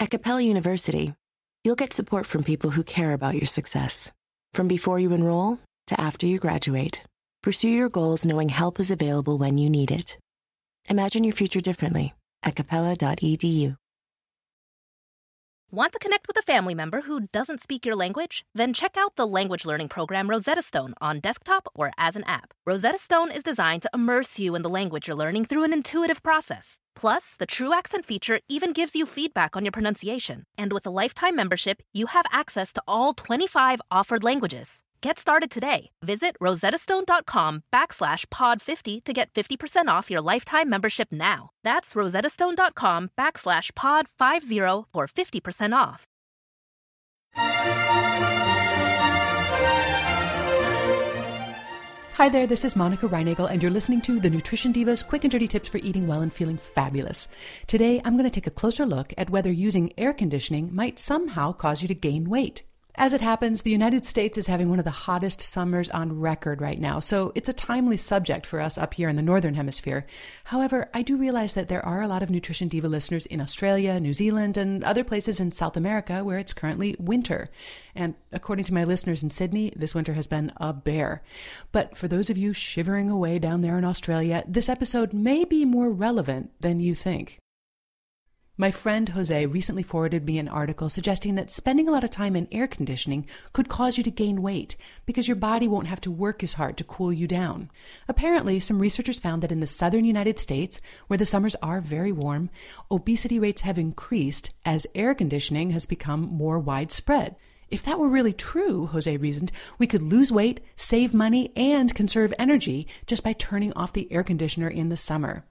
At Capella University, you'll get support from people who care about your success. From before you enroll to after you graduate, pursue your goals knowing help is available when you need it. Imagine your future differently at capella.edu. Want to connect with a family member who doesn't speak your language? Then check out the language learning program Rosetta Stone on desktop or as an app. Rosetta Stone is designed to immerse you in the language you're learning through an intuitive process. Plus, the True Accent feature even gives you feedback on your pronunciation. And with a lifetime membership, you have access to all 25 offered languages. Get started today. Visit rosettastone.com backslash pod50 to get 50% off your lifetime membership now. That's rosettastone.com backslash pod50 for 50% off. Hi there, this is Monica Reinagel, and you're listening to the Nutrition Divas Quick and Dirty Tips for Eating Well and Feeling Fabulous. Today, I'm going to take a closer look at whether using air conditioning might somehow cause you to gain weight. As it happens, the United States is having one of the hottest summers on record right now, so it's a timely subject for us up here in the Northern Hemisphere. However, I do realize that there are a lot of Nutrition Diva listeners in Australia, New Zealand, and other places in South America where it's currently winter. And according to my listeners in Sydney, this winter has been a bear. But for those of you shivering away down there in Australia, this episode may be more relevant than you think. My friend Jose recently forwarded me an article suggesting that spending a lot of time in air conditioning could cause you to gain weight because your body won't have to work as hard to cool you down. Apparently, some researchers found that in the southern United States, where the summers are very warm, obesity rates have increased as air conditioning has become more widespread. If that were really true, Jose reasoned, we could lose weight, save money, and conserve energy just by turning off the air conditioner in the summer.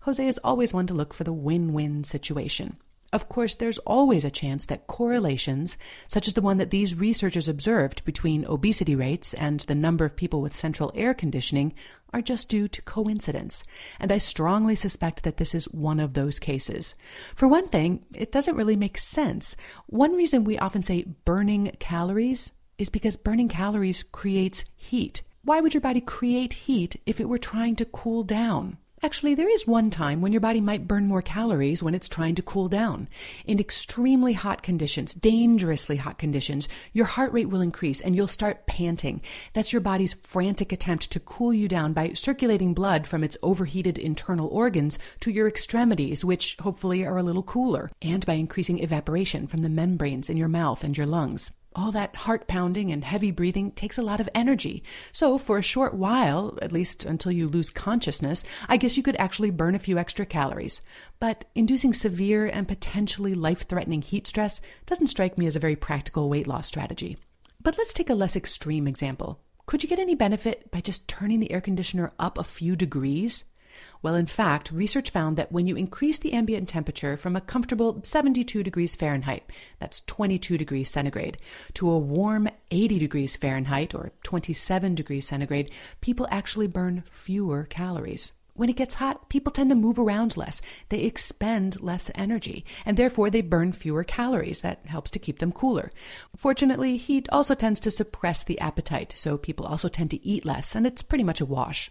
Jose is always one to look for the win win situation. Of course, there's always a chance that correlations, such as the one that these researchers observed between obesity rates and the number of people with central air conditioning, are just due to coincidence. And I strongly suspect that this is one of those cases. For one thing, it doesn't really make sense. One reason we often say burning calories is because burning calories creates heat. Why would your body create heat if it were trying to cool down? Actually, there is one time when your body might burn more calories when it's trying to cool down. In extremely hot conditions, dangerously hot conditions, your heart rate will increase and you'll start panting. That's your body's frantic attempt to cool you down by circulating blood from its overheated internal organs to your extremities, which hopefully are a little cooler, and by increasing evaporation from the membranes in your mouth and your lungs all that heart pounding and heavy breathing takes a lot of energy. So, for a short while, at least until you lose consciousness, I guess you could actually burn a few extra calories. But inducing severe and potentially life threatening heat stress doesn't strike me as a very practical weight loss strategy. But let's take a less extreme example. Could you get any benefit by just turning the air conditioner up a few degrees? Well, in fact, research found that when you increase the ambient temperature from a comfortable 72 degrees Fahrenheit, that's 22 degrees centigrade, to a warm 80 degrees Fahrenheit or 27 degrees centigrade, people actually burn fewer calories. When it gets hot, people tend to move around less. They expend less energy, and therefore they burn fewer calories. That helps to keep them cooler. Fortunately, heat also tends to suppress the appetite, so people also tend to eat less, and it's pretty much a wash.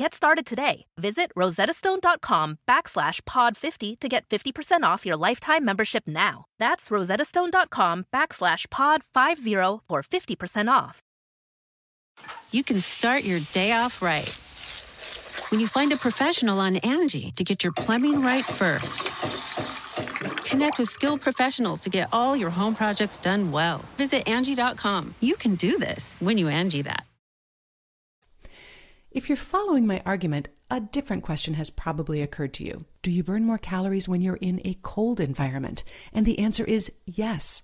Get started today. Visit rosettastone.com backslash pod50 to get 50% off your lifetime membership now. That's rosettastone.com backslash pod50 for 50% off. You can start your day off right. When you find a professional on Angi to get your plumbing right first. Connect with skilled professionals to get all your home projects done well. Visit Angi.com. You can do this when you Angi that. If you're following my argument, a different question has probably occurred to you. Do you burn more calories when you're in a cold environment? And the answer is yes.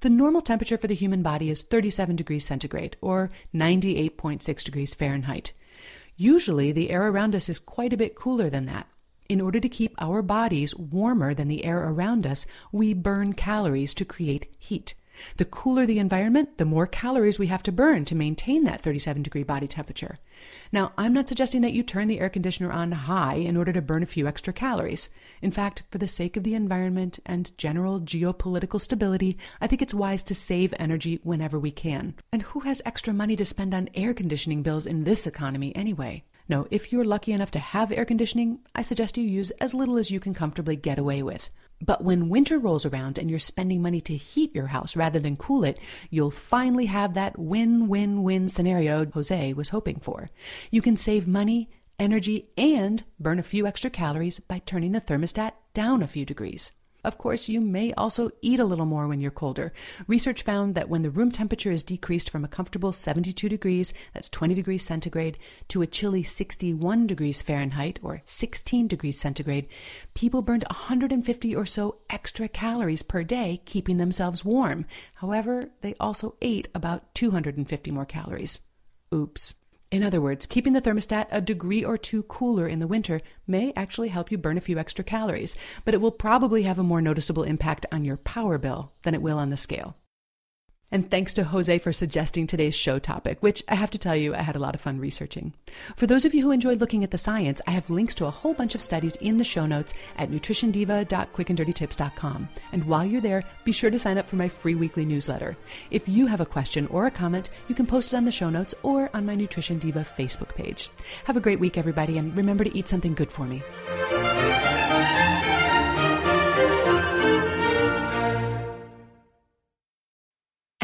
The normal temperature for the human body is 37 degrees centigrade or 98.6 degrees Fahrenheit. Usually, the air around us is quite a bit cooler than that. In order to keep our bodies warmer than the air around us, we burn calories to create heat. The cooler the environment, the more calories we have to burn to maintain that 37 degree body temperature. Now, I'm not suggesting that you turn the air conditioner on high in order to burn a few extra calories. In fact, for the sake of the environment and general geopolitical stability, I think it's wise to save energy whenever we can. And who has extra money to spend on air conditioning bills in this economy anyway? No, if you're lucky enough to have air conditioning, I suggest you use as little as you can comfortably get away with. But when winter rolls around and you're spending money to heat your house rather than cool it, you'll finally have that win win win scenario Jose was hoping for. You can save money, energy, and burn a few extra calories by turning the thermostat down a few degrees. Of course, you may also eat a little more when you're colder. Research found that when the room temperature is decreased from a comfortable 72 degrees, that's 20 degrees centigrade, to a chilly 61 degrees Fahrenheit or 16 degrees centigrade, people burned 150 or so extra calories per day, keeping themselves warm. However, they also ate about 250 more calories. Oops. In other words, keeping the thermostat a degree or two cooler in the winter may actually help you burn a few extra calories, but it will probably have a more noticeable impact on your power bill than it will on the scale. And thanks to Jose for suggesting today's show topic, which I have to tell you, I had a lot of fun researching. For those of you who enjoy looking at the science, I have links to a whole bunch of studies in the show notes at nutritiondiva.quickanddirtytips.com. And while you're there, be sure to sign up for my free weekly newsletter. If you have a question or a comment, you can post it on the show notes or on my Nutrition Diva Facebook page. Have a great week, everybody, and remember to eat something good for me.